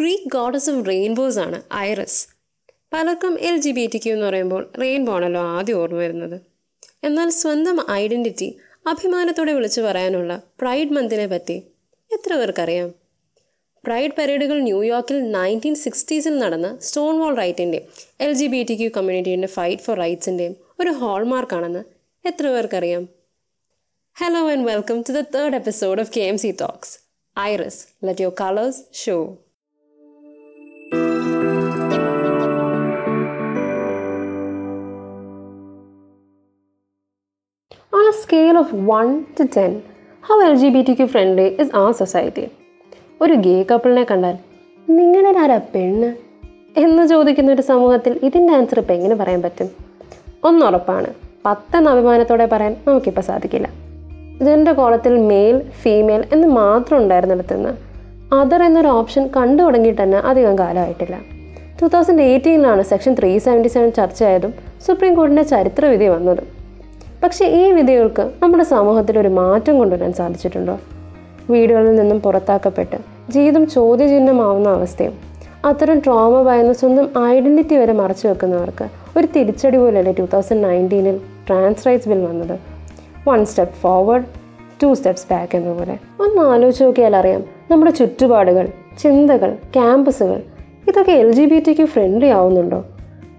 Greek goddess of rainbows ആണ് Iris പലർക്കും L G B T Q എന്ന് പറയുമ്പോൾ റെയിൻബോ ആണല്ലോ ആദ്യം ഓർമ്മ വരുന്നത്. എന്നാൽ സ്വന്തം ഐഡന്റിറ്റി അഭിമാനത്തോടെ വിളിച്ചു പറയാനുള്ള പ്രൈഡ് മന്തിനെ പറ്റി എത്ര പേർക്കറിയാം? പ്രൈഡ് പരേഡുകൾ ന്യൂയോർക്കിൽ നയന്റീൻ സിക്സ്റ്റീസിൽ നടന്ന stone wall റൈറ്റിന്റെ L G B T Q കമ്മ്യൂണിറ്റീന്റെ fight for റൈറ്റ്സിന്റെയും ഒരു ഹോൾമാർക്കാണെന്ന് എത്ര പേർക്കറിയാം? Hello and welcome to the third episode of K M C talks Iris let your colours show On to scale of 1 to 10, how LGBTQ friendly is ആ society ഒരു gay കപ്പിളിനെ കണ്ടാൽ നിങ്ങളിൽ ആരാ പെണ്ണ് എന്ന് ചോദിക്കുന്ന ഒരു സമൂഹത്തിൽ ഇതിന്റെ ആൻസർ ഇപ്പം എങ്ങനെ പറയാൻ പറ്റും? ഒന്നുറപ്പാണ് പത്തെന്ന് അഭിമാനത്തോടെ പറയാൻ നമുക്കിപ്പോൾ സാധിക്കില്ല. ജെൻഡർ കോളത്തിൽ മെയിൽ ഫീമെയിൽ എന്ന് മാത്രം ഉണ്ടായിരുന്നിടത്തുനിന്ന് അതർ എന്നൊരു ഓപ്ഷൻ കണ്ടു തുടങ്ങിയിട്ട് തന്നെ അധികം കാലമായിട്ടില്ല. ടു തൗസൻഡ് എയ്റ്റീനിലാണ് സെക്ഷൻ ത്രീ സെവന്റി സെവൻ ചർച്ചയായതും സുപ്രീം കോടതിന്റെ ചരിത്രവിധി വന്നതും. പക്ഷേ ഈ വിധികൾക്ക് നമ്മുടെ സമൂഹത്തിൽ ഒരു മാറ്റം കൊണ്ടുവരാൻ സാധിച്ചിട്ടുണ്ടോ? വീടുകളിൽ നിന്നും പുറത്താക്കപ്പെട്ട് ജീവിതം ചോദ്യചിഹ്നമാവുന്ന അവസ്ഥയും അത്തരം ട്രോമ ഭയന്ന് സ്വന്തം ഐഡന്റിറ്റി വരെ മറച്ചു വെക്കുന്നവർക്ക് ഒരു തിരിച്ചടി പോലെയല്ലേ ടു തൗസൻഡ് നയന്റീനിൽ ട്രാൻസ് റൈറ്റ്സ് ബിൽ വന്നത്? One step forward two steps back എന്നതുപോലെ പോലെ ഒന്ന് ആലോചിച്ച് നോക്കിയാൽ അറിയാം നമ്മുടെ ചുറ്റുപാടുകൾ ചിന്തകൾ ക്യാമ്പസുകൾ ഇതൊക്കെ എൽ ജി ബി ടിക്ക് ഫ്രണ്ട്ലി ആവുന്നുണ്ടോ?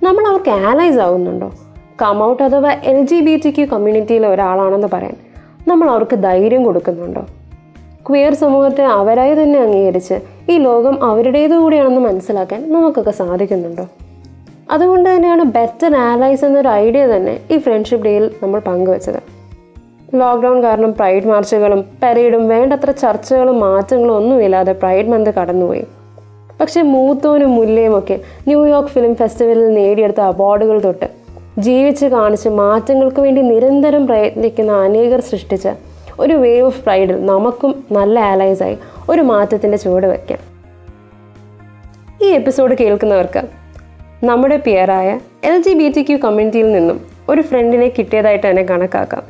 നമ്മൾ അവർക്ക് ആലൈസ് ആവുന്നുണ്ടോ? കം ഔട്ട് അഥവാ L G B T Q കമ്മ്യൂണിറ്റിയിലെ ഒരാളാണെന്ന് പറയാൻ നമ്മൾ അവർക്ക് ധൈര്യം കൊടുക്കുന്നുണ്ടോ? ക്വിയർ സമൂഹത്തെ അവരായി തന്നെ അംഗീകരിച്ച് ഈ ലോകം അവരുടേതു കൂടിയാണെന്ന് മനസ്സിലാക്കാൻ നമുക്കൊക്കെ സാധിക്കുന്നുണ്ടോ? അതുകൊണ്ട് തന്നെയാണ് ബെറ്റർ ആലൈസ് എന്നൊരു ഐഡിയ തന്നെ ഈ ഫ്രണ്ട്ഷിപ്പ് ഡേയിൽ നമ്മൾ പങ്കുവച്ചത്. ലോക്ക്ഡൗൺ കാരണം പ്രൈഡ് മാർച്ചുകളും പരേഡും വേണ്ടത്ര ചർച്ചകളും മാറ്റങ്ങളും ഒന്നുമില്ലാതെ പ്രൈഡ് മന്ത് കടന്നുപോയി. പക്ഷേ മൂത്തോനും മുല്ലയും ഒക്കെ ന്യൂയോർക്ക് ഫിലിം ഫെസ്റ്റിവലിൽ നേടിയെടുത്ത അവാർഡുകൾ തൊട്ട് ജീവിച്ച് കാണിച്ച് മാറ്റങ്ങൾക്ക് വേണ്ടി നിരന്തരം പ്രയത്നിക്കുന്ന അനേകർ സൃഷ്ടിച്ച ഒരു വേവ് ഓഫ് പ്രൈഡിൽ നമുക്കും നല്ല ആലൈസായി ഒരു മാറ്റത്തിന്റെ ചുവട് വയ്ക്കാം ഈ എപ്പിസോഡ് കേൾക്കുന്നവർക്ക് നമ്മുടെ പിയറായ L G B T Q കമ്മ്യൂണിറ്റിയിൽ നിന്നും ഒരു ഫ്രണ്ടിനെ കിട്ടിയതായിട്ട് തന്നെ കണക്കാക്കാം.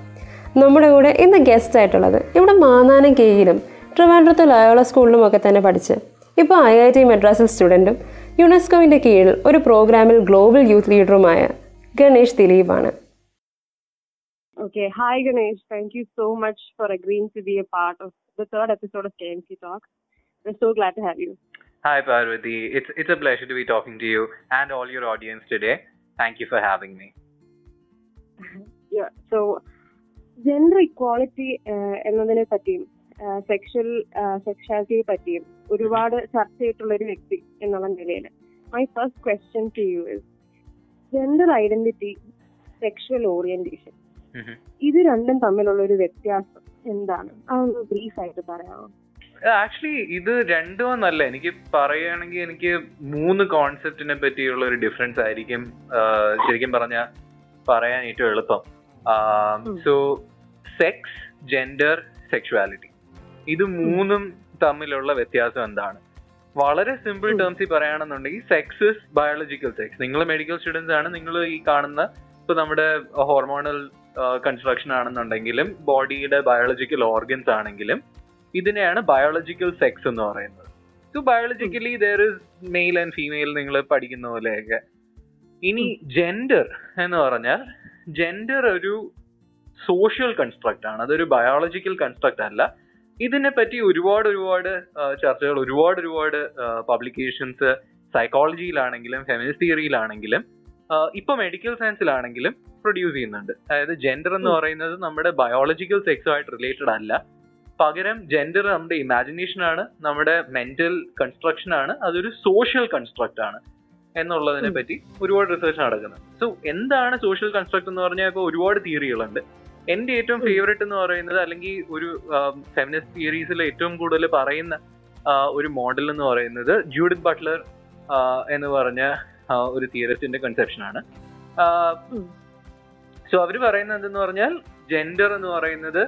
നമ്മുടെ കൂടെ ഇന്ന് ഗസ്റ്റ് ആയിട്ടുള്ളത് ഇവിടെ മാനാനം കെയിലും ട്രിവാൻഡ്രത്ത് ലയോള സ്കൂളിലും ഒക്കെ തന്നെ പഠിച്ച് ഇപ്പോൾ ഐ ഐ ടി മദ്രാസിൽ സ്റ്റുഡന്റും യുനെസ്കോവിന്റെ കീഴിൽ ഒരു പ്രോഗ്രാമിൽ ഗ്ലോബൽ യൂത്ത് ലീഡറുമായ Ganesh ദിലീപാണ് Okay. Hi, Ganesh. Thank you so much for agreeing to be a part of the third episode of KMC Talk. We're so glad to have you. Hi, Parvati. It's it's a pleasure to be talking to you and all your audience today. Thank you for having me. Yeah. So, gender equality എന്നതിനെ പറ്റിയും sexual സെക്ഷാലിറ്റിയെ പറ്റിയും ഒരുപാട് ചർച്ച ചെയ്തിട്ടുള്ള ഒരു വ്യക്തി എന്നുള്ള നിലയിൽ my first question to you is gender identity sexual orientation. ഇത് രണ്ടും തമ്മിലുള്ള ഒരു വ്യത്യാസം എന്താണ്? അതൊന്ന് ബ്രീഫ് ആയിട്ട് പറയാമോ? ആക്ച്വലി ഇത് രണ്ടും എന്നല്ല എനിക്ക് പറയുകയാണെങ്കിൽ എനിക്ക് മൂന്ന് കോൺസെപ്റ്റിനെ പറ്റിയുള്ള ഒരു ഡിഫറൻസ് ആയിരിക്കും. ശരിക്കും പറഞ്ഞ പറയാൻ ഏറ്റവും എളുപ്പം. സോ സെക്സ് ജെൻഡർ സെക്ഷുവാലിറ്റി ഇത് മൂന്നും തമ്മിലുള്ള വ്യത്യാസം എന്താണ്? വളരെ സിമ്പിൾ. ടേംസിൽ പറയുകയാണെന്നുണ്ടെങ്കിൽ സെക്സ് ഇസ് ബയോളജിക്കൽ സെക്സ് നിങ്ങൾ മെഡിക്കൽ സ്റ്റുഡൻസ് ആണ് നിങ്ങൾ ഈ കാണുന്ന ഇപ്പൊ നമ്മുടെ ഹോർമോണൽ കൺസ്ട്രക്ഷൻ ആണെന്നുണ്ടെങ്കിലും ബോഡിയുടെ ബയോളജിക്കൽ ഓർഗൻസ് ആണെങ്കിലും ഇതിനെയാണ് ബയോളജിക്കൽ സെക്സ് എന്ന് പറയുന്നത്. So biologically there is male and female നിങ്ങൾ പഠിക്കുന്ന പോലെയൊക്കെ. ഇനി ജെൻഡർ എന്ന് പറഞ്ഞാൽ ജെൻഡർ ഒരു സോഷ്യൽ കൺസ്ട്രക്റ്റ് ആണ്. അതൊരു ബയോളജിക്കൽ കൺസ്ട്രക്റ്റ് അല്ല. ഇതിനെ പറ്റി ഒരുപാട് ഒരുപാട് ചർച്ചകൾ ഒരുപാട് ഒരുപാട് പബ്ലിക്കേഷൻസ് സൈക്കോളജിയിലാണെങ്കിലും ഫെമിനിസ്റ്റ് തിയറിയിലാണെങ്കിലും ഇപ്പൊ മെഡിക്കൽ സയൻസിലാണെങ്കിലും പ്രൊഡ്യൂസ് ചെയ്യുന്നുണ്ട് അതായത് ജെൻഡർ എന്ന്. പറയുന്നത് നമ്മുടെ ബയോളജിക്കൽ സെക്സുമായിട്ട് റിലേറ്റഡ് അല്ല പകരം ജെൻഡർ നമ്മുടെ ഇമാജിനേഷൻ ആണ് നമ്മുടെ മെന്റൽ കൺസ്ട്രക്ഷൻ ആണ് അതൊരു സോഷ്യൽ കൺസ്ട്രക്ട് ആണ് എന്നുള്ളതിനെ. പറ്റി ഒരുപാട് റിസർച്ച് നടക്കുന്നത് സോ എന്താണ് സോഷ്യൽ കൺസ്ട്രക്ട് എന്ന് പറഞ്ഞാൽ ഇപ്പോൾ ഒരുപാട് തിയറികളുണ്ട് എന്റെ ഏറ്റവും. ഫേവറേറ്റ് എന്ന് പറയുന്നത് അല്ലെങ്കിൽ ഒരു ഫെമിനിസ്റ്റ് തിയറീസിൽ ഏറ്റവും കൂടുതൽ പറയുന്ന ഒരു മോഡൽ എന്ന് പറയുന്നത് ജൂഡിത് ബട്ട്ലർ എന്ന് പറഞ്ഞ ഒരു തിയറിസ്റ്റിന്റെ കൺസെപ്ഷൻ ആണ്. സോ അവർ പറയുന്നത് എന്തെന്ന് പറഞ്ഞാൽ ജെൻഡർ എന്ന് പറയുന്നത്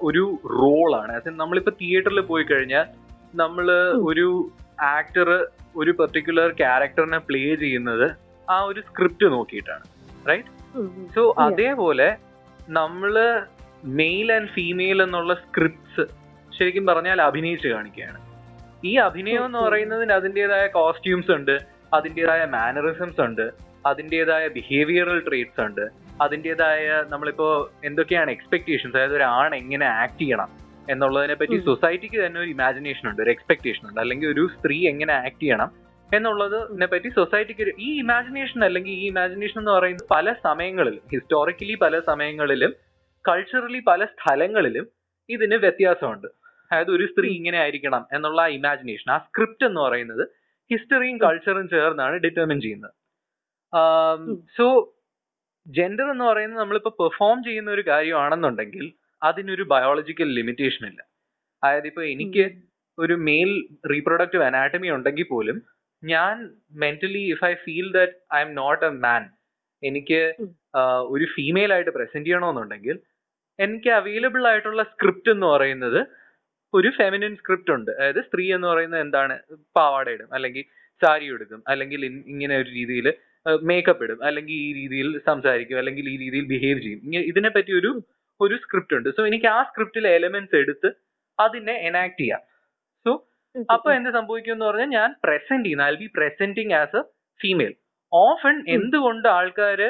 ഒരു റോളാണ് അത് നമ്മളിപ്പോ തിയേറ്ററിൽ പോയി കഴിഞ്ഞാൽ നമ്മൾ ഒരു ആക്ടർ ഒരു പെർട്ടിക്കുലർ ക്യാരക്ടറിനെ പ്ലേ ചെയ്യുന്നത് ആ ഒരു സ്ക്രിപ്റ്റ് നോക്കിയിട്ടാണ്. ഉം. സോ അതേപോലെ നമ്മൾ മെയിൽ ആൻഡ് ഫീമെയിൽ എന്നുള്ള സ്ക്രിപ്റ്റ്സ് ശരിക്കും പറഞ്ഞാൽ അഭിനയിച്ച് കാണിക്കുകയാണ്. ഈ അഭിനയം എന്ന് പറയുന്നതിന് അതിന്റെതായ കോസ്റ്റ്യൂംസ് ഉണ്ട് അതിന്റെതായ മാനറിസംസ് ഉണ്ട് അതിന്റെതായ ബിഹേവിയറൽ ട്രേറ്റ്സ് ഉണ്ട് അതിന്റെതായ നമ്മളിപ്പോ എന്തൊക്കെയാണ് എക്സ്പെക്ടേഷൻസ് അതായത് ഒരു ആൺ എങ്ങനെ ആക്ട് ചെയ്യണം എന്നുള്ളതിനെ പറ്റി സൊസൈറ്റിക്ക് തന്നെ ഒരു ഇമാജിനേഷൻ ഉണ്ട് ഒരു എക്സ്പെക്ടേഷൻ ഉണ്ട്. അല്ലെങ്കിൽ ഒരു സ്ത്രീ എങ്ങനെ ആക്ട് ചെയ്യണം എന്നുള്ളതിനെ പറ്റി സൊസൈറ്റിക്ക് ഒരു ഈ ഇമാജിനേഷൻ അല്ലെങ്കിൽ ഈ ഇമാജിനേഷൻ എന്ന് പറയുന്നത് പല സമയങ്ങളിലും ഹിസ്റ്റോറിക്കലി പല സമയങ്ങളിലും കൾച്ചറലി പല സ്ഥലങ്ങളിലും ഇതിന് വ്യത്യാസമുണ്ട്. അതായത് ഒരു സ്ത്രീ ഇങ്ങനെ ആയിരിക്കണം എന്നുള്ള ആ ഇമാജിനേഷൻ ആ സ്ക്രിപ്റ്റ് എന്ന് പറയുന്നത് ഹിസ്റ്ററിയും കൾച്ചറും ചേർന്നാണ് ഡിറ്റർമിൻ ചെയ്യുന്നത്. സോ ജെൻഡർ എന്ന് പറയുന്നത് നമ്മളിപ്പോൾ പെർഫോം ചെയ്യുന്ന ഒരു കാര്യമാണെന്നുണ്ടെങ്കിൽ അതിനൊരു ബയോളജിക്കൽ ലിമിറ്റേഷൻ ഇല്ല. അതായത് ഇപ്പൊ എനിക്ക് ഒരു മെയിൽ റീപ്രൊഡക്റ്റീവ് അനാറ്റമി ഉണ്ടെങ്കിൽ പോലും ഞാൻ mentally if I feel that I am not a man എനിക്ക് ഒരു ഫീമെയിൽ ആയിട്ട് പ്രസന്റ് ചെയ്യണമെന്നുണ്ടെങ്കിൽ എനിക്ക് അവൈലബിൾ ആയിട്ടുള്ള സ്ക്രിപ്റ്റ് എന്ന് പറയുന്നത് ഒരു ഫെമിനിൻ സ്ക്രിപ്റ്റ് ഉണ്ട്. അതായത് സ്ത്രീ എന്ന് പറയുന്നത് എന്താണ്? പാവാട ഇടും അല്ലെങ്കിൽ സാരി എടുക്കും അല്ലെങ്കിൽ ഇങ്ങനെ ഒരു രീതിയിൽ മേക്കപ്പ് ഇടും അല്ലെങ്കിൽ ഈ രീതിയിൽ സംസാരിക്കും അല്ലെങ്കിൽ ഈ രീതിയിൽ ബിഹേവ് ചെയ്യും. ഇതിനെ പറ്റി ഒരു ഒരു സ്ക്രിപ്റ്റ് ഉണ്ട്. സോ എനിക്ക് ആ സ്ക്രിപ്റ്റിലെ എലമെന്റ്സ് എടുത്ത് അതിനെ എനാക്ട് ചെയ്യാം. അപ്പൊ എന്ത് സംഭവിക്കും എന്ന് പറഞ്ഞാൽ ഞാൻ പ്രസന്റ് ചെയ്യുന്ന. I be presenting as a female often എന്തുകൊണ്ട് ആൾക്കാര്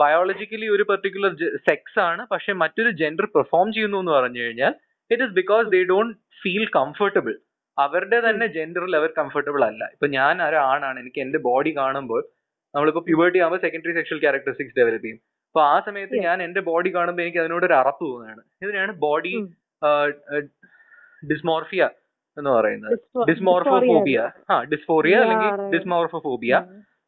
ബയോളജിക്കലി ഒരു പെർട്ടിക്കുലർ സെക്സ് ആണ് പക്ഷെ മറ്റൊരു ജെൻഡർ പെർഫോം ചെയ്യുന്നു എന്ന് പറഞ്ഞു കഴിഞ്ഞാൽ it is because they don't feel comfortable അവരുടെ തന്നെ ജെൻഡറിൽ അവർ കംഫർട്ടബിൾ അല്ല. ഇപ്പൊ ഞാൻ ഒരാണാണ് എനിക്ക് എന്റെ ബോഡി കാണുമ്പോൾ നമ്മളിപ്പോ പ്യൂബർട്ടി ആകുമ്പോൾ സെക്കൻഡറി സെക്ഷൽ ക്യാരക്ടറിസ്റ്റിക്സ് ഡെവലപ്പ് ചെയ്യും. അപ്പൊ ആ സമയത്ത് ഞാൻ എന്റെ ബോഡി കാണുമ്പോൾ എനിക്ക് അതിനോട് ഒരു അറപ്പ് തോന്നുകയാണ്. ഇതിനാണ് ബോഡി ഡിസ്മോർഫിയ എന്ന് പറയുന്നത്. ഡിസ്മോർഫോഫോബിയ ആ ഡിസ്ഫോറിയ അല്ലെങ്കിൽ. ഡിസ്മോർഫോഫോബിയ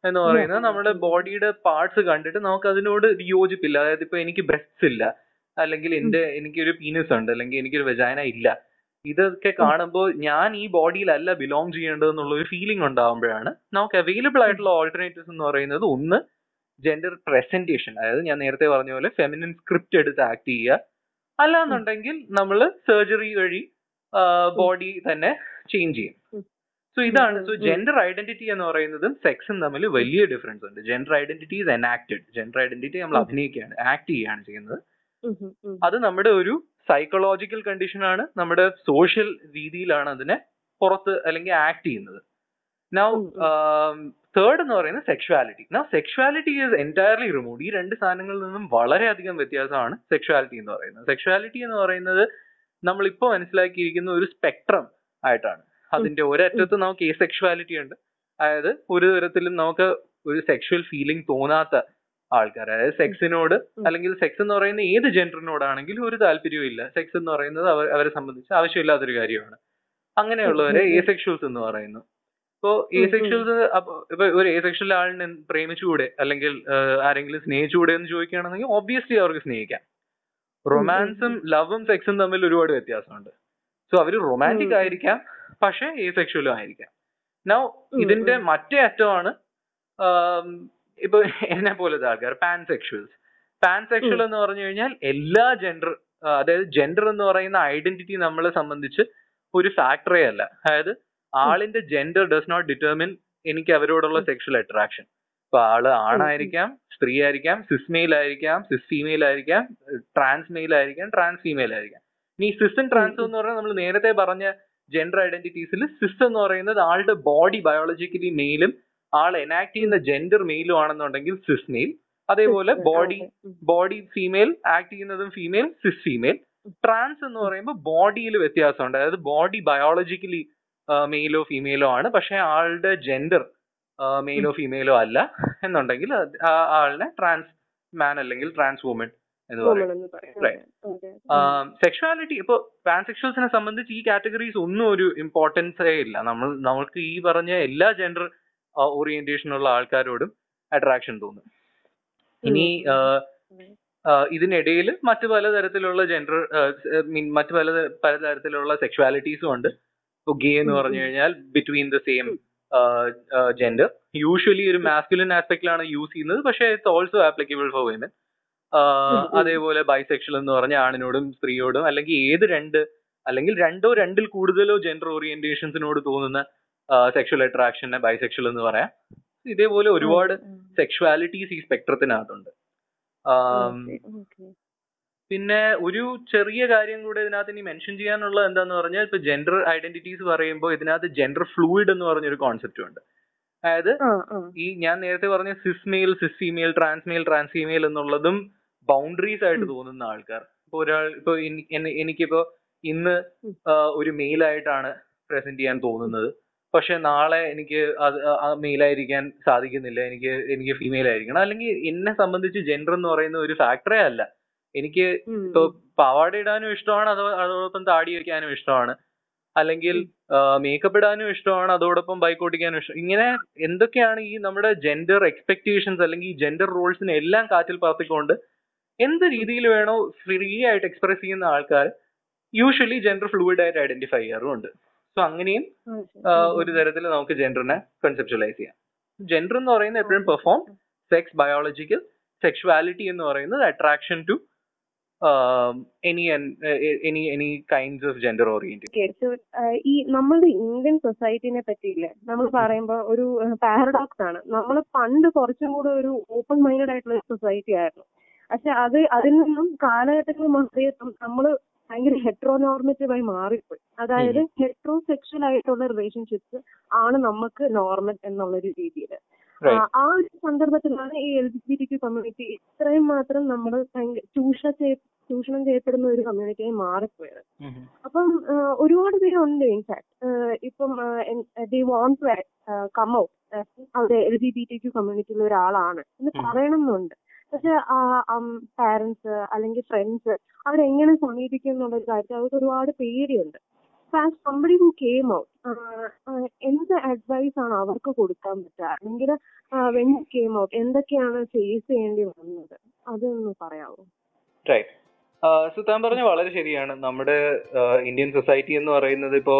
എന്ന് പറയുന്നത്. നമ്മുടെ ബോഡിയുടെ പാർട്സ് കണ്ടിട്ട് നമുക്ക് അതിനോട് യോജിപ്പില്ല. അതായത് ഇപ്പൊ എനിക്ക് ബ്രസ്റ്റ്സ് ഇല്ല. അല്ലെങ്കിൽ എന്റെ എനിക്കൊരു പീനസ് ഉണ്ട്. അല്ലെങ്കിൽ എനിക്കൊരു വെജാന ഇല്ല. ഇതൊക്കെ കാണുമ്പോൾ ഞാൻ ഈ ബോഡിയിലല്ല ബിലോങ് ചെയ്യേണ്ടത് എന്നുള്ള ഒരു ഫീലിംഗ് ഉണ്ടാകുമ്പോഴാണ് നമുക്ക് അവൈലബിൾ ആയിട്ടുള്ള ഓൾട്ടർനേറ്റീവ്സ് എന്ന് പറയുന്നത് ഒന്ന് ജെൻഡർ പ്രസന്റേഷൻ അതായത് ഞാൻ നേരത്തെ പറഞ്ഞ പോലെ ഫെമിനിൻ സ്ക്രിപ്റ്റ് എടുത്ത് ആക്ട് ചെയ്യുക. അല്ലാന്നുണ്ടെങ്കിൽ നമ്മൾ സർജറി വഴി ബോഡി തന്നെ ചേഞ്ച് ചെയ്യും. സോ ഇതാണ്. സോ ജെൻഡർ ഐഡന്റിറ്റി എന്ന് പറയുന്നതും സെക്സും തമ്മിൽ വലിയ ഡിഫറൻസ് ഉണ്ട്. Gender identity is enacted gender identity നമ്മൾ അഭിനയിക്കുകയാണ് ആക്ട് ചെയ്യുകയാണ് ചെയ്യുന്നത്. അത് നമ്മുടെ ഒരു സൈക്കോളജിക്കൽ കണ്ടീഷനാണ് നമ്മുടെ സോഷ്യൽ രീതിയിലാണ് അതിനെ പുറത്ത് അല്ലെങ്കിൽ ആക്ട് ചെയ്യുന്നത്. നൗ തേർഡ് എന്ന് പറയുന്നത് sexuality now sexuality is entirely remove ഈ രണ്ട് സാധനങ്ങളിൽ നിന്നും വളരെയധികം വ്യത്യാസമാണ് സെക്ഷുവാലിറ്റി എന്ന് പറയുന്നത്. സെക്ഷുവാലിറ്റി എന്ന് പറയുന്നത് നമ്മളിപ്പോൾ മനസ്സിലാക്കിയിരിക്കുന്ന ഒരു സ്പെക്ട്രം ആയിട്ടാണ്. അതിന്റെ ഒരറ്റത്ത് നമുക്ക് ഈ സെക്ഷുവാലിറ്റി ഉണ്ട്. അതായത് ഒരു തരത്തിലും നമുക്ക് ഒരു സെക്ഷുവൽ ഫീലിംഗ് തോന്നാത്ത ആൾക്കാർ അതായത് സെക്സിനോട് അല്ലെങ്കിൽ സെക്സ് എന്ന് പറയുന്ന ഏത് ജെൻഡറിനോടാണെങ്കിലും ഒരു താല്പര്യവും ഇല്ല. സെക്സ് എന്ന് പറയുന്നത് അവർ അവരെ സംബന്ധിച്ച് ആവശ്യമില്ലാത്തൊരു കാര്യമാണ്. അങ്ങനെയുള്ളവരെ. ഏസെക്ഷൽസ് എന്ന് പറയുന്നു. ഇപ്പോ ഉം. ഏസെക്ഷൽസ് ഇപ്പൊ ഒരു ഏസെക്ഷൽ ആളിനെ പ്രേമിച്ചുകൂടെ അല്ലെങ്കിൽ ആരെങ്കിലും സ്നേഹിച്ചുകൂടെ എന്ന് ചോദിക്കുകയാണെന്നുണ്ടെങ്കിൽ ഒബ്വിയസ്ലി അവർക്ക് സ്നേഹിക്കാം. റൊമാൻസും ലവും സെക്സും തമ്മിൽ ഒരുപാട് വ്യത്യാസമുണ്ട്. സോ അവർ റൊമാന്റിക് ആയിരിക്കാം പക്ഷെ ഏ സെക്ഷലും ആയിരിക്കാം. നൗ ഇതിന്റെ മറ്റേ അറ്റമാണ് ഇപ്പൊ എന്നെ പോലത്തെ ആൾക്കാർ പാൻ സെക്ഷൽസ് പാൻ സെക്ഷൽ എന്ന് പറഞ്ഞു കഴിഞ്ഞാൽ എല്ലാ ജെൻഡർ അതായത് ജെൻഡർ എന്ന് പറയുന്ന ഐഡന്റിറ്റി നമ്മളെ സംബന്ധിച്ച് ഒരു ഫാക്ടറേ അല്ല. അതായത് ആളിന്റെ ജെൻഡർ ഡസ് നോട്ട് ഡിറ്റർമിൻ എനിക്ക് അവരോടുള്ള. സെക്ഷൽ അട്രാക്ഷൻ ഇപ്പൊ ആൾ ആണായിരിക്കാം സ്ത്രീ ആയിരിക്കാം സിസ് മെയിൽ ആയിരിക്കാം സിസ് ഫീമെയിൽ ആയിരിക്കാം ട്രാൻസ് മെയിൽ ആയിരിക്കാം ട്രാൻസ് ഫീമെയിൽ ആയിരിക്കാം ഇനി സിസ് ട്രാൻസും ട്രാൻസ് എന്ന് പറഞ്ഞാൽ നമ്മൾ നേരത്തെ പറഞ്ഞ ജെൻഡർ ഐഡന്റിറ്റീസിൽ സിസ് എന്ന് പറയുന്നത് ആളുടെ ബോഡി ബയോളജിക്കലി മെയിലും ആൾ എനാക്ട് ചെയ്യുന്ന ജെൻഡർ മെയിലും ആണെന്നുണ്ടെങ്കിൽ സിസ് മെയിൽ അതേപോലെ ബോഡി ബോഡി ഫീമെയിൽ ആക്ട് ചെയ്യുന്നതും ഫീമെയിൽ സിസ് ഫീമെയിൽ ട്രാൻസ് എന്ന് പറയുമ്പോൾ ബോഡിയിൽ വ്യത്യാസമുണ്ട്. അതായത് ബോഡി ബയോളജിക്കലി മെയിലോ ഫീമെയിലോ ആണ്. പക്ഷെ ആളുടെ ജെൻഡർ മെയിലോ ഫീമെയിലോ അല്ല എന്നുണ്ടെങ്കിൽ ആ ആളിനെ ട്രാൻസ് മാൻ അല്ലെങ്കിൽ ട്രാൻസ് വുമൻ എന്ന് പറയും. സെക്ഷുവാലിറ്റി ഇപ്പൊ ട്രാൻസെക്ഷൽസിനെ സംബന്ധിച്ച് ഈ കാറ്റഗറീസ് ഒന്നും ഒരു ഇമ്പോർട്ടൻസേ ഇല്ല. നമ്മൾ നമ്മൾക്ക് ഈ പറഞ്ഞ എല്ലാ ജെൻഡർ ഓറിയന്റേഷനുള്ള ആൾക്കാരോടും അട്രാക്ഷൻ തോന്നും. ഇനി ഇതിനിടയിൽ മറ്റു പലതരത്തിലുള്ള ജെൻഡർ മീൻ മറ്റു പല പലതരത്തിലുള്ള സെക്ഷുവാലിറ്റീസും ഉണ്ട്. ഇപ്പൊ ഗേ എന്ന് പറഞ്ഞു കഴിഞ്ഞാൽ between the same. Gender usually ഒരു മാസ്കുലിൻ ആസ്പെക്റ്റിലാണ് യൂസ് ചെയ്യുന്നത്. പക്ഷേ it's also applicable for women. അതേപോലെ ബൈസെക്ഷൽ എന്ന് പറഞ്ഞ ആണിനോടും സ്ത്രീയോടും അല്ലെങ്കിൽ ഏത് രണ്ട് അല്ലെങ്കിൽ രണ്ടോ രണ്ടിൽ കൂടുതലോ ജെൻഡർ ഓറിയന്റേഷൻസിനോട് തോന്നുന്ന സെക്ഷൽ അട്രാക്ഷനെ ബൈസെക്ഷൽ എന്ന് പറയാം. ഇതേപോലെ ഒരുപാട് സെക്ഷുവാലിറ്റീസ് ഈ സ്പെക്ട്രത്തിനകത്തുണ്ട് പിന്നെ ഒരു ചെറിയ കാര്യം കൂടെ ഇതിനകത്ത് ഇനി മെൻഷൻ ചെയ്യാനുള്ളത് എന്താന്ന് പറഞ്ഞാൽ ഇപ്പൊ ജെൻഡർ ഐഡന്റിറ്റീസ് പറയുമ്പോൾ ഇതിനകത്ത് ജെൻഡർ ഫ്ലൂയിഡ് എന്ന് പറഞ്ഞൊരു കോൺസെപ്റ്റ് ഉണ്ട്. അതായത് ഈ ഞാൻ നേരത്തെ പറഞ്ഞ cis male cis female trans male trans female എന്നുള്ളതും ബൗണ്ടറീസ് ആയിട്ട് തോന്നുന്ന ആൾക്കാർ. ഇപ്പൊ ഒരാൾ ഇപ്പൊ എനിക്കിപ്പോ ഇന്ന് ഒരു മെയിൽ ആയിട്ടാണ് പ്രസന്റ് ചെയ്യാൻ തോന്നുന്നത്. പക്ഷെ നാളെ എനിക്ക് അത് മെയിൽ ആയിരിക്കാൻ സാധിക്കുന്നില്ല. എനിക്ക് എനിക്ക് ഫീമെയിൽ ആയിരിക്കണം. അല്ലെങ്കിൽ എന്നെ സംബന്ധിച്ച് ജെൻഡർ എന്ന് പറയുന്ന ഒരു ഫാക്ടറേ അല്ല. എനിക്ക് പാവാട ഇടാനും ഇഷ്ടമാണ് അതോ അതോടൊപ്പം താടി വയ്ക്കാനും ഇഷ്ടമാണ്. അല്ലെങ്കിൽ മേക്കപ്പ് ഇടാനും ഇഷ്ടമാണ് അതോടൊപ്പം ബൈക്ക് ഓടിക്കാനും ഇഷ്ടം ഇങ്ങനെ എന്തൊക്കെയാണ് ഈ നമ്മുടെ ജെൻഡർ എക്സ്പെക്ടേഷൻസ് അല്ലെങ്കിൽ ഈ ജെൻഡർ റോൾസിനെ എല്ലാം കാറ്റിൽ പറത്തിക്കൊണ്ട് എന്ത് രീതിയിൽ വേണോ ഫ്രീ ആയിട്ട് എക്സ്പ്രസ് ചെയ്യുന്ന ആൾക്കാർ യൂഷ്വലി ജെൻഡർ ഫ്ലൂയിഡ് ആയിട്ട് ഐഡന്റിഫൈ ചെയ്യാറുമുണ്ട്. സോ അങ്ങനെയും ഒരു തരത്തിൽ നമുക്ക് ജെൻഡറിനെ കൺസെപ്ച്വലൈസ് ചെയ്യാം. ജെൻഡർ എന്ന് പറയുന്നത് എപ്പോഴും പെർഫോം സെക്സ് ബയോളജിക്കൽ സെക്ഷുവാലിറ്റി എന്ന് പറയുന്നത് attraction to any any any kinds of gender oriented ഈ നമ്മളുടെ ഇന്ത്യൻ സൊസൈറ്റിനെ പറ്റിയില്ലേ നമ്മൾ പറയുമ്പോൾ ഒരു പാരഡോക്സ് ആണ്. നമ്മൾ പണ്ട് കുറച്ചും കൂടെ ഒരു ഓപ്പൺ മൈൻഡഡ് ആയിട്ടുള്ള ഒരു സൊസൈറ്റി ആയിരുന്നു. പക്ഷെ അത് അതിൽ നിന്നും കാലഘട്ടങ്ങൾ മാറിയപ്പം നമ്മൾ ഭയങ്കര ഹെട്രോനോർമറ്റീവ് ആയി മാറിപ്പോയി. അതായത് ഹെട്രോ സെക്ഷൽ ആയിട്ടുള്ള റിലേഷൻഷിപ്സ് ആണ് നമുക്ക് നോർമൽ എന്നുള്ള ഒരു രീതിയിൽ ആ ഒരു സന്ദർഭത്തിലാണ് ഈ L G B T Q community ഇത്രയും മാത്രം നമ്മൾ ചൂഷ ചൂഷണം ചെയ്യപ്പെടുന്ന ഒരു കമ്മ്യൂണിറ്റിയായി മാറിപ്പോയത്. അപ്പം ഒരുപാട് പേരുണ്ട് ഇൻഫാക്ട് ഇപ്പം they want to come out L G B T Q കമ്മ്യൂണിറ്റിയിലെ ഒരാളാണ്. എന്ന്. പറയണമെന്നുണ്ട്. പക്ഷെ പാരന്റ്സ് അല്ലെങ്കിൽ ഫ്രണ്ട്സ് അവരെങ്ങനെ സമീപിക്കും എന്നുള്ള ഒരു കാര്യത്തിൽ അവർക്ക് ഒരുപാട് പേടിയുണ്ട്. As somebody who came out എന്ത് അഡ്വൈസ് ആണ് അവർക്ക് കൊടുക്കാൻ പറ്റുക? അല്ലെങ്കിൽ വെൻ കേം ഔട്ട് എന്തൊക്കെയാണ് ഫേസ് ചെയ്യേണ്ടി വന്നത്? അതൊന്ന് പറയാമോ റൈറ്റ് സോ താൻ പറഞ്ഞ വളരെ ശരിയാണ്. നമ്മുടെ ഇന്ത്യൻ സൊസൈറ്റി എന്ന് പറയുന്നത് ഇപ്പോ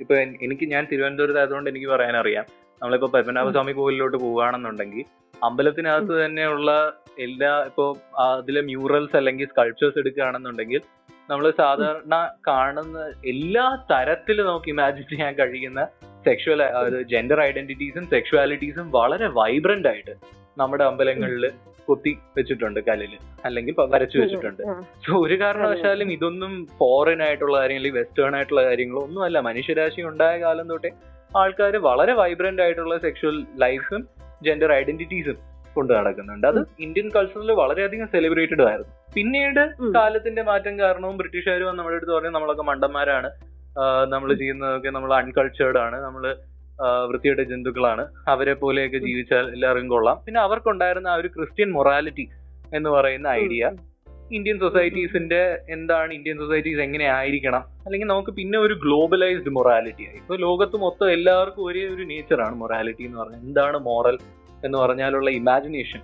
ഇപ്പൊ എനിക്ക് ഞാൻ തിരുവനന്തപുരത്ത് ആയതുകൊണ്ട് എനിക്ക് പറയാൻ അറിയാം നമ്മളിപ്പോ പത്മനാഭസ്വാമി കോവിലോട്ട് പോവുകയാണെന്നുണ്ടെങ്കിൽ അമ്പലത്തിനകത്ത് തന്നെയുള്ള എല്ലാ ഇപ്പോ അതിലെ മ്യൂറൽസ് അല്ലെങ്കിൽ സ്കൾപ്ചേഴ്സ് എടുക്കുകയാണെന്നുണ്ടെങ്കിൽ നമ്മൾ സാധാരണ കാണുന്ന എല്ലാ തരത്തിലും നമുക്ക് ഇമാജിൻ ചെയ്യാൻ കഴിയുന്ന സെക്ഷുവൽ ജെൻഡർ ഐഡന്റിറ്റീസും സെക്ഷുവാലിറ്റീസും വളരെ വൈബ്രന്റ് ആയിട്ട് നമ്മുടെ അമ്പലങ്ങളിൽ കൊത്തി വെച്ചിട്ടുണ്ട് കല്ലിൽ അല്ലെങ്കിൽ വരച്ചു വെച്ചിട്ടുണ്ട്. സോ ഒരു കാരണവശാലും ഇതൊന്നും ഫോറിൻ ആയിട്ടുള്ള കാര്യങ്ങൾ വെസ്റ്റേൺ ആയിട്ടുള്ള കാര്യങ്ങളോ ഒന്നുമല്ല. മനുഷ്യരാശി ഉണ്ടായ കാലം തൊട്ടേ ആൾക്കാർ വളരെ വൈബ്രന്റ് ആയിട്ടുള്ള സെക്ഷൽ ലൈഫും ജെൻഡർ ഐഡന്റിറ്റീസും കൊണ്ട് നടക്കുന്നുണ്ട്. അത് ഇന്ത്യൻ കൾച്ചറിൽ വളരെയധികം സെലിബ്രേറ്റഡ് ആയിരുന്നു. പിന്നീട് കാലത്തിന്റെ മാറ്റം കാരണവും ബ്രിട്ടീഷുകാർ നമ്മുടെ അടുത്ത് പറഞ്ഞു നമ്മളൊക്കെ മണ്ടന്മാരാണ്. നമ്മൾ ചെയ്യുന്നതൊക്കെ നമ്മൾ അൺകൾച്ചേർഡ് ആണ്. നമ്മൾ വൃത്തിയുടെ ജന്തുക്കളാണ്. അവരെ പോലെയൊക്കെ ജീവിച്ചാൽ എല്ലാവരും കൊള്ളാം. പിന്നെ അവർക്കുണ്ടായിരുന്ന ആ ഒരു ക്രിസ്ത്യൻ മൊറാലിറ്റി എന്ന് പറയുന്ന ഐഡിയ ഇന്ത്യൻ സൊസൈറ്റീസിന്റെ എന്താണ്? ഇന്ത്യൻ സൊസൈറ്റീസ് എങ്ങനെ ആയിരിക്കണം? അല്ലെങ്കിൽ നമുക്ക് പിന്നെ ഒരു ഗ്ലോബലൈസ്ഡ് മൊറാലിറ്റി ആയി. ഇപ്പൊ ലോകത്ത് മൊത്തം എല്ലാവർക്കും ഒരേ ഒരു നേച്ചറാണ് മൊറാലിറ്റി എന്ന് പറഞ്ഞാൽ. എന്താണ് മോറൽ എന്ന് പറഞ്ഞാലുള്ള ഇമാജിനേഷൻ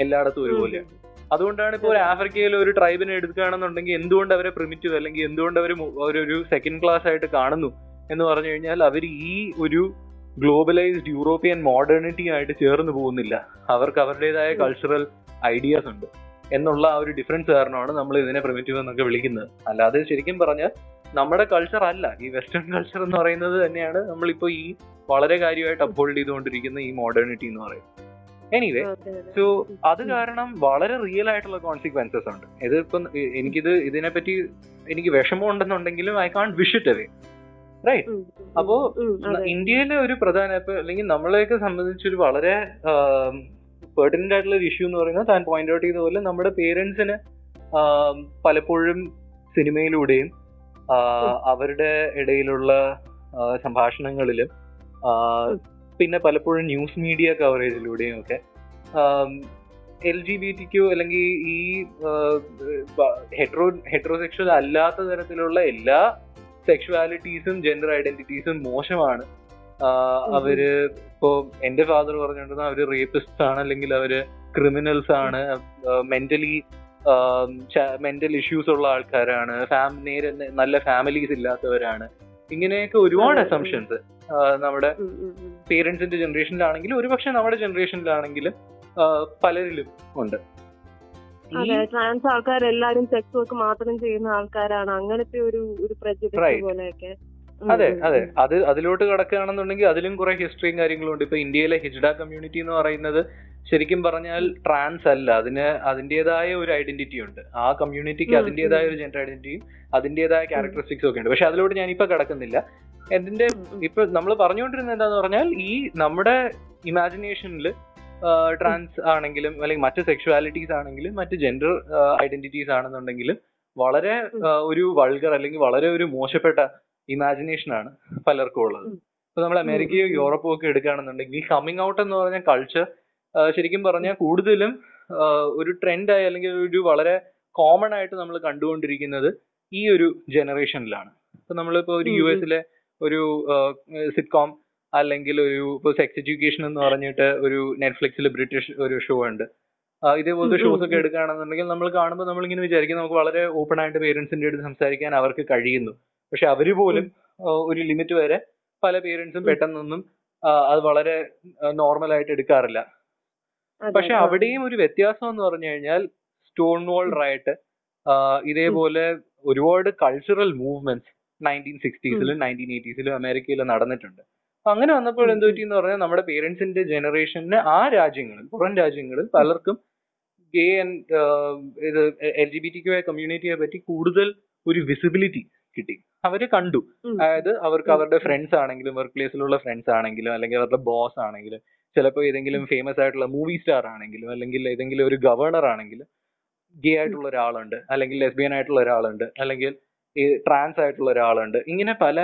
എല്ലായിടത്തും ഒരുപോലെയാണ്. അതുകൊണ്ടാണ് ഇപ്പോൾ ഒരു ആഫ്രിക്കയിൽ ഒരു ട്രൈബിനെ എടുക്കുകയാണെന്നുണ്ടെങ്കിൽ എന്തുകൊണ്ട് അവരെ പ്രിമിറ്റീവ് അല്ലെങ്കിൽ എന്തുകൊണ്ട് അവർ ഒരു സെക്കൻഡ് ക്ലാസ് ആയിട്ട് കാണുന്നു എന്ന് പറഞ്ഞു കഴിഞ്ഞാൽ അവർ ഈ ഒരു ഗ്ലോബലൈസ്ഡ് യൂറോപ്യൻ മോഡേണിറ്റി ആയിട്ട് ചേർന്ന് പോകുന്നില്ല. അവർക്ക് അവരുടേതായ. കൾച്ചറൽ ഐഡിയാസ് ഉണ്ട്. എന്നുള്ള ആ ഒരു ഡിഫറൻസ് കാരണമാണ് നമ്മൾ ഇതിനെ പ്രിമിറ്റീവ് എന്നൊക്കെ വിളിക്കുന്നത്. അല്ലാതെ ശരിക്കും പറഞ്ഞാൽ നമ്മുടെ കൾച്ചർ അല്ല. ഈ വെസ്റ്റേൺ കൾച്ചർ എന്ന് പറയുന്നത് തന്നെയാണ് നമ്മളിപ്പോ ഈ വളരെ കാര്യമായിട്ട് അപ്ഹോൾഡ് ചെയ്തുകൊണ്ടിരിക്കുന്ന ഈ മോഡേണിറ്റി എന്ന് പറയുന്നത്. എനിവേ. സോ അത് കാരണം വളരെ റിയൽ ആയിട്ടുള്ള കോൺസിക്വൻസസ് ഉണ്ട്. ഇത് ഇപ്പം എ- എനിക്കിത് ഇതിനെപ്പറ്റി എനിക്ക് വിഷമം ഉണ്ടെന്നുണ്ടെങ്കിലും I can't wish it away right അപ്പോ. ഇന്ത്യയിലെ ഒരു പ്രധാന അല്ലെങ്കിൽ നമ്മളെയൊക്കെ സംബന്ധിച്ചൊരു വളരെ പെർട്ടിനന്റ് ആയിട്ടുള്ള ഒരു ഇഷ്യൂ എന്ന് പറയുന്നത് താൻ പോയിന്റ് ഔട്ട് ചെയ്ത പോലെ നമ്മുടെ പേരൻസിന് പലപ്പോഴും സിനിമയിലൂടെയും അവരുടെ ഇടയിലുള്ള സംഭാഷണങ്ങളിലും പിന്നെ പലപ്പോഴും ന്യൂസ് മീഡിയ കവറേജിലൂടെയും ഒക്കെ L G B T Q അല്ലെങ്കിൽ ഈ ഹെട്രോ ഹെട്രോസെക്ഷൽ അല്ലാത്ത തരത്തിലുള്ള എല്ലാ സെക്ഷുവാലിറ്റീസും ജെൻഡർ ഐഡന്റിറ്റീസും മോശമാണ്. അവർ ഇപ്പോ എന്റെ ഫാദർ പറഞ്ഞിട്ടുണ്ടെന്ന് അവർ റേപ്പിസ്റ്റ് ആണ് അല്ലെങ്കിൽ അവർ ക്രിമിനൽസ് ആണ് മെന്റലി മെന്റൽ ഇഷ്യൂസ് ഉള്ള ആൾക്കാരാണ് ഫാമിലി നേരെ നല്ല ഫാമിലീസ് ഇല്ലാത്തവരാണ്. ഇങ്ങനെയൊക്കെ ഒരുപാട്. അസംഷൻസ് നമ്മുടെ. പേരൻസിന്റെ ജനറേഷനിലാണെങ്കിലും ഒരുപക്ഷെ നമ്മുടെ ജനറേഷനിലാണെങ്കിലും പലരിലും ഉണ്ട്. അതെ ട്രാൻസ് ആൾക്കാർ എല്ലാരും സെക്സ് വർക്ക് മാത്രം ചെയ്യുന്ന ആൾക്കാരാണ്. അങ്ങനത്തെ ഒരു ഒരു. പ്രജുഡിസ് പോലെയൊക്കെ. അതെ അതെ. അത് അതിലോട്ട് കടക്കുകയാണെന്നുണ്ടെങ്കിൽ അതിലും കുറെ ഹിസ്റ്ററിയും കാര്യങ്ങളും ഉണ്ട്. ഇപ്പൊ ഇന്ത്യയിലെ ഹിജ്ഡ കമ്മ്യൂണിറ്റി എന്ന് പറയുന്നത് ശരിക്കും പറഞ്ഞാൽ ട്രാൻസ് അല്ല. അതിന് അതിന്റേതായ ഒരു ഐഡന്റിറ്റി ഉണ്ട്. ആ കമ്മ്യൂണിറ്റിക്ക് അതിന്റെതായ അതിന്റേതായ ഒരു ജെൻഡർ ഐഡന്റിറ്റിയും അതിന്റേതായ ക്യാരക്ടറിസ്റ്റിക്സും ഒക്കെ ഉണ്ട്. പക്ഷെ അതിലോട്ട് ഞാനിപ്പോ കടക്കുന്നില്ല. എന്തിന്റെ. ഇപ്പൊ നമ്മൾ പറഞ്ഞുകൊണ്ടിരുന്നത് എന്താന്ന് പറഞ്ഞാൽ ഈ നമ്മുടെ ഇമാജിനേഷനിൽ ട്രാൻസ് ആണെങ്കിലും അല്ലെങ്കിൽ മറ്റ് സെക്ഷുവാലിറ്റീസ് ആണെങ്കിലും മറ്റ് ജെൻഡർ ഐഡന്റിറ്റീസ് ആണെന്നുണ്ടെങ്കിലും വളരെ ഒരു വൾഗർ അല്ലെങ്കിൽ വളരെ ഒരു മോശപ്പെട്ട ഇമാജിനേഷൻ ആണ് പലർക്കും ഉള്ളത്. ഇപ്പൊ നമ്മൾ അമേരിക്കയും. യൂറോപ്പോ ഒക്കെ എടുക്കുകയാണെന്നുണ്ടെങ്കിൽ ഈ കമ്മിങ് ഔട്ട് എന്ന് പറഞ്ഞ കൾച്ചർ ശരിക്കും പറഞ്ഞാൽ കൂടുതലും ഒരു ട്രെൻഡായി അല്ലെങ്കിൽ ഒരു വളരെ കോമൺ ആയിട്ട് നമ്മൾ കണ്ടുകൊണ്ടിരിക്കുന്നത് ഈ ഒരു ജനറേഷനിലാണ് ഇപ്പൊ നമ്മളിപ്പോ ഒരു യു എസിലെ ഒരു സിറ്റ്കോം അല്ലെങ്കിൽ ഒരു ഇപ്പൊ സെക്സ് എഡ്യൂക്കേഷൻ എന്ന് പറഞ്ഞിട്ട് ഒരു നെറ്റ്ഫ്ലിക്സിൽ ബ്രിട്ടീഷ് ഒരു ഷോ ഉണ്ട്. ഇതേപോലത്തെ ഷോസ് ഒക്കെ. എടുക്കുകയാണെന്നുണ്ടെങ്കിൽ നമ്മൾ കാണുമ്പോൾ നമ്മൾ ഇങ്ങനെ വിചാരിക്കും നമുക്ക് വളരെ ഓപ്പൺ ആയിട്ട് പേരൻസിന്റെ അടുത്ത് സംസാരിക്കാൻ അവർക്ക് കഴിയുന്നു. പക്ഷെ അവർ പോലും ഒരു ലിമിറ്റ് വരെ പല പേരൻസും. പെട്ടെന്നൊന്നും അത് വളരെ നോർമൽ ആയിട്ട് എടുക്കാറില്ല. പക്ഷെ അവിടെയും ഒരു വ്യത്യാസം എന്ന് പറഞ്ഞു കഴിഞ്ഞാൽ സ്റ്റോൺ വോൾ റൈറ്റ് ഇതേപോലെ ഒരുപാട് കൾച്ചറൽ മൂവ്മെന്റ്സ് നയന്റീൻ സിക്സ്റ്റീസിലും നയന്റീൻ എയ്റ്റീസിലും അമേരിക്കയിലും നടന്നിട്ടുണ്ട്. അപ്പൊ അങ്ങനെ വന്നപ്പോൾ എന്ത് പറ്റി എന്ന് പറഞ്ഞാൽ നമ്മുടെ പേരൻസിന്റെ ജനറേഷന് ആ രാജ്യങ്ങളിൽ പുറം രാജ്യങ്ങളിൽ പലർക്കും ഗേ ആൻഡ് ഇത് L G B T Q കമ്മ്യൂണിറ്റിയെ പറ്റി കൂടുതൽ ഒരു വിസിബിലിറ്റി കിട്ടി. അവർ കണ്ടു. അതായത് അവർക്ക് അവരുടെ ഫ്രണ്ട്സ് ആണെങ്കിലും വർക്ക് പ്ലേസിലുള്ള ഫ്രണ്ട്സ് ആണെങ്കിലും അല്ലെങ്കിൽ അവരുടെ ബോസ് ആണെങ്കിലും ചിലപ്പോൾ ഏതെങ്കിലും ഫേമസ് ആയിട്ടുള്ള മൂവി സ്റ്റാർ ആണെങ്കിലും അല്ലെങ്കിൽ ഏതെങ്കിലും ഒരു ഗവർണർ ആണെങ്കിലും ഗേ ആയിട്ടുള്ള ഒരാളുണ്ട് അല്ലെങ്കിൽ ലെസ്ബിയൻ ആയിട്ടുള്ള ഒരാളുണ്ട് അല്ലെങ്കിൽ ട്രാൻസ് ആയിട്ടുള്ള ഒരാളുണ്ട് ഇങ്ങനെ പല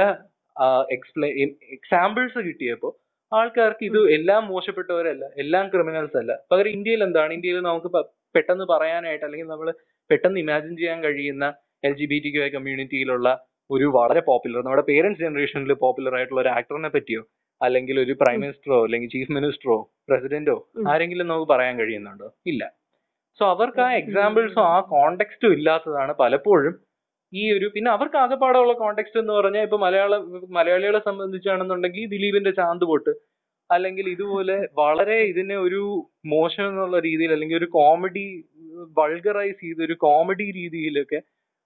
എക്സ്പ്ലെ എക്സാമ്പിൾസ് കിട്ടിയപ്പോൾ ആൾക്കാർക്ക് ഇത് എല്ലാം മോശപ്പെട്ടവരല്ല എല്ലാം ക്രിമിനൽസ് അല്ല. പകരം ഇന്ത്യയിൽ എന്താണ്? ഇന്ത്യയിൽ നമുക്ക് പെട്ടെന്ന് പറയാനായിട്ട് അല്ലെങ്കിൽ നമ്മൾ പെട്ടെന്ന് ഇമാജിൻ ചെയ്യാൻ കഴിയുന്ന L G B T Q കമ്മ്യൂണിറ്റിയിലുള്ള ഒരു വളരെ പോപ്പുലർ നമ്മുടെ പേരൻസ് ജനറേഷനിൽ പോപ്പുലർ ആയിട്ടുള്ള ഒരു ആക്ടറിനെ പറ്റിയോ അല്ലെങ്കിൽ ഒരു പ്രൈം മിനിസ്റ്ററോ അല്ലെങ്കിൽ ചീഫ് മിനിസ്റ്ററോ പ്രസിഡന്റോ ആരെങ്കിലും നമുക്ക് പറയാൻ കഴിയുന്നുണ്ടോ? ഇല്ല. സോ അവർക്ക് ആ. എക്സാമ്പിൾസും ആ കോണ്ടെക്സ്റ്റും ഇല്ലാത്തതാണ് പലപ്പോഴും ഈ ഒരു പിന്നെ അവർക്ക് ആകെപ്പാടുള്ള കോണ്ടെക്സ്റ്റ് എന്ന് പറഞ്ഞാൽ ഇപ്പൊ മലയാള മലയാളികളെ സംബന്ധിച്ചാണെന്നുണ്ടെങ്കിൽ ദിലീപിന്റെ ചാന്ത് പൊട്ട് അല്ലെങ്കിൽ ഇതുപോലെ വളരെ ഇതിനെ ഒരു മോശം എന്നുള്ള രീതിയിൽ അല്ലെങ്കിൽ ഒരു കോമഡി വൾഗറൈസ് ചെയ്ത ഒരു കോമഡി രീതിയിലൊക്കെ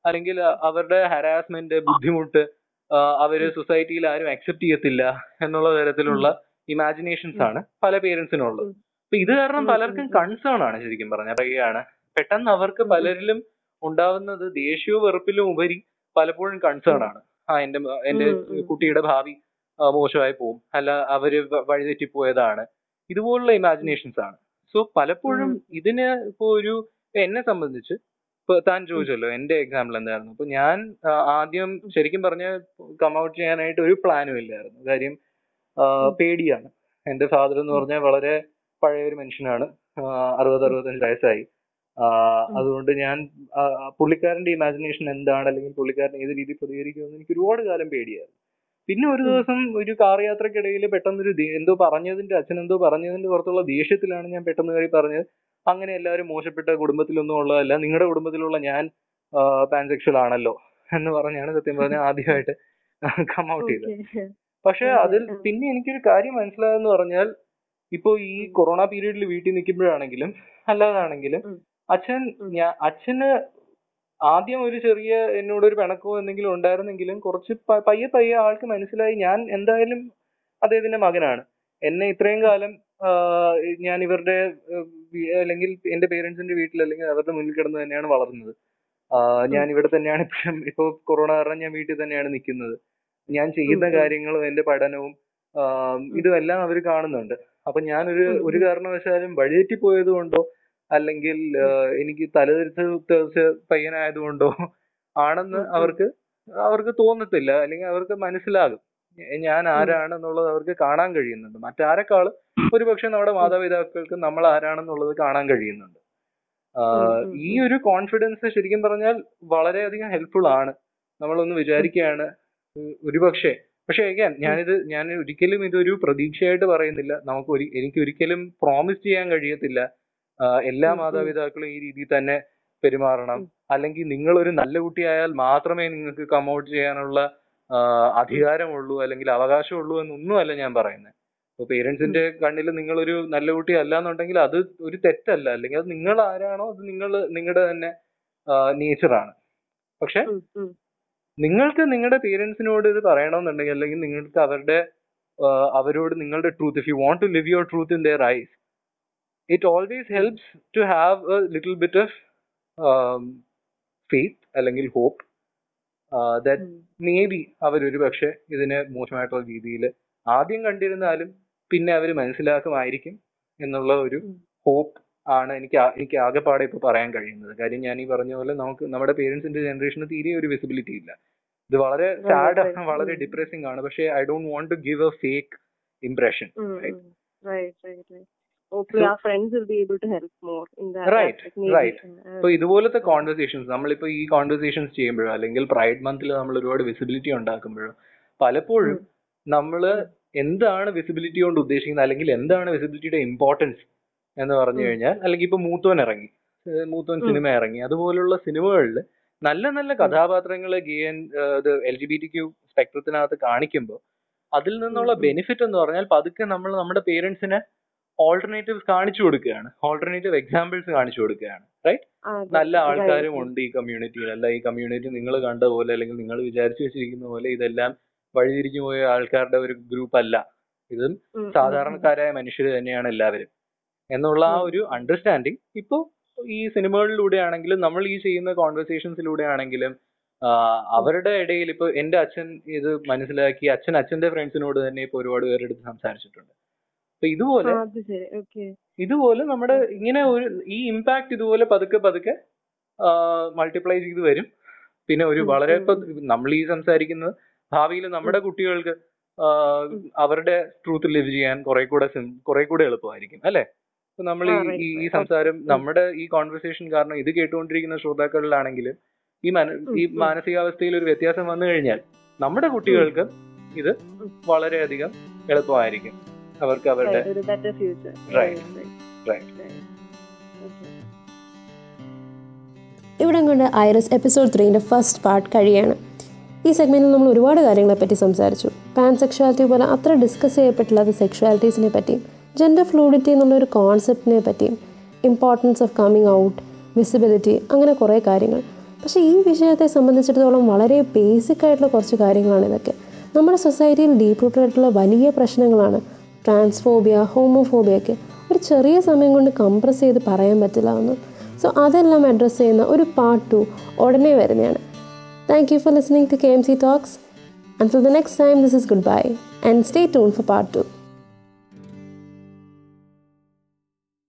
അല്ലെങ്കിൽ അവരുടെ ഹരാസ്മെന്റ് ബുദ്ധിമുട്ട് അവർ സൊസൈറ്റിയിൽ ആരും അക്സെപ്റ്റ് ചെയ്യത്തില്ല എന്നുള്ള തരത്തിലുള്ള ഇമാജിനേഷൻസ് ആണ് പല പേരൻസിനുള്ളത്. അപ്പൊ ഇത് കാരണം പലർക്കും. കൺസേൺ ആണ് ശരിക്കും പറഞ്ഞാൽ പെട്ടെന്ന് അവർക്ക്. പലരിലും ഉണ്ടാവുന്നത് ദേഷ്യവും വെറുപ്പിലും ഉപരി പലപ്പോഴും കൺസേൺ ആണ്. ആ എന്റെ എന്റെ. കുട്ടിയുടെ ഭാവി മോശമായി പോകും. അല്ല അവർ വഴിതെറ്റിപ്പോയതാണ്. ഇതുപോലുള്ള ഇമാജിനേഷൻസ് ആണ്. സോ പലപ്പോഴും. ഇതിന് ഇപ്പോ ഒരു എന്നെ സംബന്ധിച്ച് ഇപ്പൊ താൻ ചോദിച്ചല്ലോ എന്റെ എക്സാമ്പിൾ എന്തായിരുന്നു? അപ്പൊ ഞാൻ ആദ്യം ശരിക്കും പറഞ്ഞ കംഔട്ട് ചെയ്യാനായിട്ട് ഒരു പ്ലാനും ഇല്ലായിരുന്നു. കാര്യം പേടിയാണ്. എന്റെ ഫാദർ എന്ന് പറഞ്ഞാൽ വളരെ പഴയ ഒരു മനുഷ്യനാണ് അറുപത് അറുപത്തഞ്ച് വയസ്സായി. അതുകൊണ്ട് ഞാൻ പുള്ളിക്കാരന്റെ ഇമാജിനേഷൻ എന്താണ്? അല്ലെങ്കിൽ പുള്ളിക്കാരൻ ഏത് രീതിയിൽ പ്രതികരിക്കുമെന്ന് എനിക്ക് ഒരുപാട് കാലം പേടിയായിരുന്നു. പിന്നെ ഒരു ദിവസം ഒരു കാർ യാത്രക്കിടയിൽ പെട്ടെന്നൊരു ഒരു എന്തോ പറഞ്ഞതിന്റെ അച്ഛൻ എന്തോ പറഞ്ഞതിന്റെ പുറത്തുള്ള ദേഷ്യത്തിലാണ് ഞാൻ പെട്ടെന്ന് കയറി പറഞ്ഞത്. അങ്ങനെ എല്ലാവരും മോശപ്പെട്ട കുടുംബത്തിലൊന്നും ഉള്ളതല്ല. നിങ്ങളുടെ കുടുംബത്തിലുള്ള ഞാൻ പാൻസെക്ഷൽ ആണല്ലോ എന്ന് പറഞ്ഞാണ് സത്യം പറഞ്ഞ ആദ്യമായിട്ട് കം ഔട്ട് ചെയ്തത്. പക്ഷെ അതിൽ. പിന്നെ എനിക്കൊരു കാര്യം മനസ്സിലായെന്ന് പറഞ്ഞാൽ ഇപ്പോ ഈ കൊറോണ പീരീഡിൽ വീട്ടിൽ നിൽക്കുമ്പോഴാണെങ്കിലും അല്ലാതാണെങ്കിലും. അച്ഛൻ. ഞാൻ അച്ഛന് ആദ്യം ഒരു ചെറിയ എന്നോട് ഒരു പിണക്കോ എന്തെങ്കിലും ഉണ്ടായിരുന്നെങ്കിലും കുറച്ച് പയ്യെ പയ്യെ ആൾക്ക് മനസ്സിലായി ഞാൻ എന്തായാലും അദ്ദേഹത്തിന്റെ മകനാണ്. എന്നെ ഇത്രയും കാലം ഞാൻ ഇവരുടെ അല്ലെങ്കിൽ എന്റെ പേരൻസിന്റെ വീട്ടിൽ അല്ലെങ്കിൽ അവരുടെ മുന്നിൽ കിടന്ന് തന്നെയാണ് വളർന്നത്. ഞാൻ ഇവിടെ തന്നെയാണ് ഇപ്പോഴും ഇപ്പൊ കൊറോണ കാരണം ഞാൻ വീട്ടിൽ തന്നെയാണ് നിൽക്കുന്നത്. ഞാൻ ചെയ്യുന്ന. കാര്യങ്ങളും എന്റെ പഠനവും ഇതുമെല്ലാം അവർ കാണുന്നുണ്ട്. അപ്പൊ ഞാനൊരു ഒരു കാരണവശാലും വഴിതെറ്റി പോയത് കൊണ്ടോ അല്ലെങ്കിൽ എനിക്ക് തലതിരിച്ച് പയ്യനായതുകൊണ്ടോ ആണെന്ന്. അവർക്ക് അവർക്ക് തോന്നത്തില്ല. അല്ലെങ്കിൽ അവർക്ക് മനസ്സിലാകും. ഞാൻ ആരാണെന്നുള്ളത് അവർക്ക് കാണാൻ കഴിയുന്നുണ്ട്. മറ്റാരെക്കാളും ഒരുപക്ഷെ നമ്മുടെ മാതാപിതാക്കൾക്ക് നമ്മൾ ആരാണെന്നുള്ളത് കാണാൻ കഴിയുന്നുണ്ട്. ഈ ഒരു കോൺഫിഡൻസ് ശരിക്കും പറഞ്ഞാൽ വളരെയധികം ഹെൽപ്ഫുൾ ആണ്. നമ്മളൊന്ന് വിചാരിക്കുകയാണ് ഒരുപക്ഷെ പക്ഷെ ഏകാൻ ഞാനിത് ഞാൻ ഒരിക്കലും ഇതൊരു പ്രതീക്ഷയായിട്ട് പറയുന്നില്ല. നമുക്ക് എനിക്ക് ഒരിക്കലും പ്രോമിസ് ചെയ്യാൻ കഴിയത്തില്ല. എല്ലാ. മാതാപിതാക്കളും ഈ രീതിയിൽ തന്നെ പെരുമാറണം. അല്ലെങ്കിൽ നിങ്ങൾ ഒരു നല്ല കുട്ടിയായാൽ മാത്രമേ നിങ്ങൾക്ക് കം ഔട്ട് ചെയ്യാനുള്ള അധികാരമുള്ളൂ അല്ലെങ്കിൽ അവകാശമുള്ളൂ എന്നൊന്നുമല്ല ഞാൻ പറയുന്നത് ഇപ്പൊ പേരൻസിന്റെ കണ്ണിൽ നിങ്ങൾ ഒരു നല്ല കുട്ടി അല്ല എന്നുണ്ടെങ്കിൽ അത് ഒരു തെറ്റല്ല. അല്ലെങ്കിൽ അത് നിങ്ങൾ ആരാണോ അത് നിങ്ങൾ നിങ്ങളുടെ തന്നെ നേച്ചറാണ് പക്ഷെ. നിങ്ങൾക്ക് നിങ്ങളുടെ പേരൻസിനോട് ഇത് പറയണമെന്നുണ്ടെങ്കിൽ അല്ലെങ്കിൽ നിങ്ങൾക്ക് അവരുടെ അവരോട് നിങ്ങളുടെ truth if you want to live your truth in their eyes it always helps to have a little bit of faith അല്ലെങ്കിൽ ഹോപ്പ് ദാറ്റ് മേ ബി അവരൊരു പക്ഷെ ഇതിനെ മോശമായിട്ടുള്ള രീതിയിൽ ആദ്യം കണ്ടിരുന്നാലും പിന്നെ അവർ മനസ്സിലാക്കുമായിരിക്കും എന്നുള്ള ഒരു. ഹോപ്പ് ആണ് എനിക്ക് എനിക്ക് ആകെപ്പാടെ ഇപ്പൊ പറയാൻ കഴിയുന്നത്. കാര്യം ഞാൻ ഈ പറഞ്ഞ പോലെ നമുക്ക് നമ്മുടെ പേരൻസിന്റെ ജനറേഷന് തീരെ ഒരു വിസിബിലിറ്റി ഇല്ല. ഇത് വളരെ സാഡ്. ആണ് വളരെ. ഡിപ്രസിംഗ് ആണ്. പക്ഷേ I don't want to give a fake impression Right. Right right right Hopefully So- our friends will be able to help more in that Right, aspect, right. Uh, ഇതുപോലത്തെ conversations നമ്മളിപ്പോ ഈ conversations ചെയ്യുമ്പോഴോ അല്ലെങ്കിൽ pride മന്തിൽ നമ്മൾ ഒരുപാട് visibility ഉണ്ടാക്കുമ്പോഴോ പലപ്പോഴും നമ്മൾ നമ്മൾ എന്താണ് വിസിബിലിറ്റി കൊണ്ട് ഉദ്ദേശിക്കുന്നത് അല്ലെങ്കിൽ എന്താണ് വിസിബിലിറ്റിയുടെ ഇമ്പോർട്ടൻസ് എന്ന് പറഞ്ഞു കഴിഞ്ഞാൽ അല്ലെങ്കിൽ ഇപ്പൊ മൂത്തോൻ ഇറങ്ങി മൂത്തോൻ സിനിമ ഇറങ്ങി അതുപോലുള്ള സിനിമകളിൽ നല്ല നല്ല കഥാപാത്രങ്ങളെ ഇത് L G B T Q സ്പെക്ട്രത്തിനകത്ത് കാണിക്കുമ്പോൾ അതിൽ നിന്നുള്ള. ബെനിഫിറ്റ് എന്ന് പറഞ്ഞാൽ പതുക്കെ നമ്മൾ നമ്മുടെ പേരൻസിന് ഓൾട്ടർനേറ്റീവ്സ് കാണിച്ചു കൊടുക്കുകയാണ്. ഓൾട്ടർനേറ്റീവ് എക്സാമ്പിൾസ് കാണിച്ചു കൊടുക്കുകയാണ്. റൈറ്റ് നല്ല ആൾക്കാരും ഉണ്ട് ഈ കമ്മ്യൂണിറ്റിയിൽ അല്ല ഈ കമ്മ്യൂണിറ്റി നിങ്ങൾ കണ്ട പോലെ അല്ലെങ്കിൽ നിങ്ങൾ വിചാരിച്ചു വെച്ചിരിക്കുന്ന പോലെ ഇതെല്ലാം വഴിതിരിഞ്ഞു പോയ ആൾക്കാരുടെ ഒരു ഗ്രൂപ്പ് അല്ല. ഇതും സാധാരണക്കാരായ മനുഷ്യർ തന്നെയാണ് എല്ലാവരും. എന്നുള്ള ആ ഒരു അണ്ടർസ്റ്റാൻഡിങ് ഇപ്പോൾ ഈ സിനിമകളിലൂടെ ആണെങ്കിലും നമ്മൾ ഈ ചെയ്യുന്ന കോൺവെർസേഷൻസിലൂടെ ആണെങ്കിലും അവരുടെ ഇടയിൽ ഇപ്പൊ എന്റെ അച്ഛൻ ഇത് മനസ്സിലാക്കി അച്ഛൻ അച്ഛന്റെ ഫ്രണ്ട്സിനോട് തന്നെ ഇപ്പൊ ഒരുപാട് പേരെടുത്ത് സംസാരിച്ചിട്ടുണ്ട്. അപ്പൊ ഇതുപോലെ ഇതുപോലെ നമ്മുടെ ഇങ്ങനെ ഒരു ഈ ഇമ്പാക്ട് ഇതുപോലെ പതുക്കെ പതുക്കെ മൾട്ടിപ്ലൈ ചെയ്ത് വരും. പിന്നെ ഒരു വളരെ ഇപ്പൊ നമ്മൾ ഈ സംസാരിക്കുന്നത് ഭാവിയിൽ നമ്മുടെ കുട്ടികൾക്ക് അവരുടെ ട്രൂത്ത് ലിവ് ചെയ്യാൻ കുറെ കൂടെ കുറെ കൂടെ എളുപ്പമായിരിക്കും അല്ലെ? നമ്മൾ ഈ ഈ- സംസാരം നമ്മുടെ ഈ കോൺവെർസേഷൻ കാരണം ഇത് കേട്ടുകൊണ്ടിരിക്കുന്ന ശ്രോതാക്കളിലാണെങ്കിൽ ഈ മന- ഈ മാനസികാവസ്ഥയിൽ ഒരു വ്യത്യാസം വന്നു കഴിഞ്ഞാൽ നമ്മുടെ കുട്ടികൾക്ക് ഇത്. വളരെയധികം എളുപ്പമായിരിക്കും. അവർക്ക് അവരുടെ. ഇവിടെ കൊണ്ട് ഐറസ് എപ്പിസോഡ് ത്രീന്റെ ഫസ്റ്റ് പാർട്ട് കഴിയാണ്. ഈ സെഗ്മെന്റിൽ നമ്മൾ ഒരുപാട് കാര്യങ്ങളെപ്പറ്റി സംസാരിച്ചു. പാൻ സെക്ഷുവാലിറ്റി പോലെ അത്ര ഡിസ്കസ് ചെയ്യപ്പെട്ടില്ലാത്ത സെക്ഷുവാലിറ്റീസിനെ പറ്റിയും ജെൻഡർ ഫ്ലൂഡിറ്റി എന്നുള്ള ഒരു കോൺസെപ്റ്റിനെ പറ്റിയും importance of coming out visibility അങ്ങനെ കുറേ കാര്യങ്ങൾ. പക്ഷേ ഈ വിഷയത്തെ സംബന്ധിച്ചിടത്തോളം വളരെ ബേസിക് ആയിട്ടുള്ള കുറച്ച് കാര്യങ്ങളാണ് ഇതൊക്കെ. നമ്മുടെ സൊസൈറ്റിയിൽ ഡീപ്പ് റൂട്ടഡ് ആയിട്ടുള്ള വലിയ പ്രശ്നങ്ങളാണ് ട്രാൻസ്ഫോബിയ ഹോമോഫോബിയ ഒക്കെ ഒരു ചെറിയ സമയം കൊണ്ട് കംപ്രസ് ചെയ്ത് പറയാൻ പറ്റില്ല ഒന്നും സോ അതെല്ലാം അഡ്രസ്സ് ചെയ്യുന്ന ഒരു പാർട്ട് ടു ഉടനെ വരുന്നതാണ്. Thank you for listening to K M C talks Until the next time, this is goodbye and stay tuned for part 2.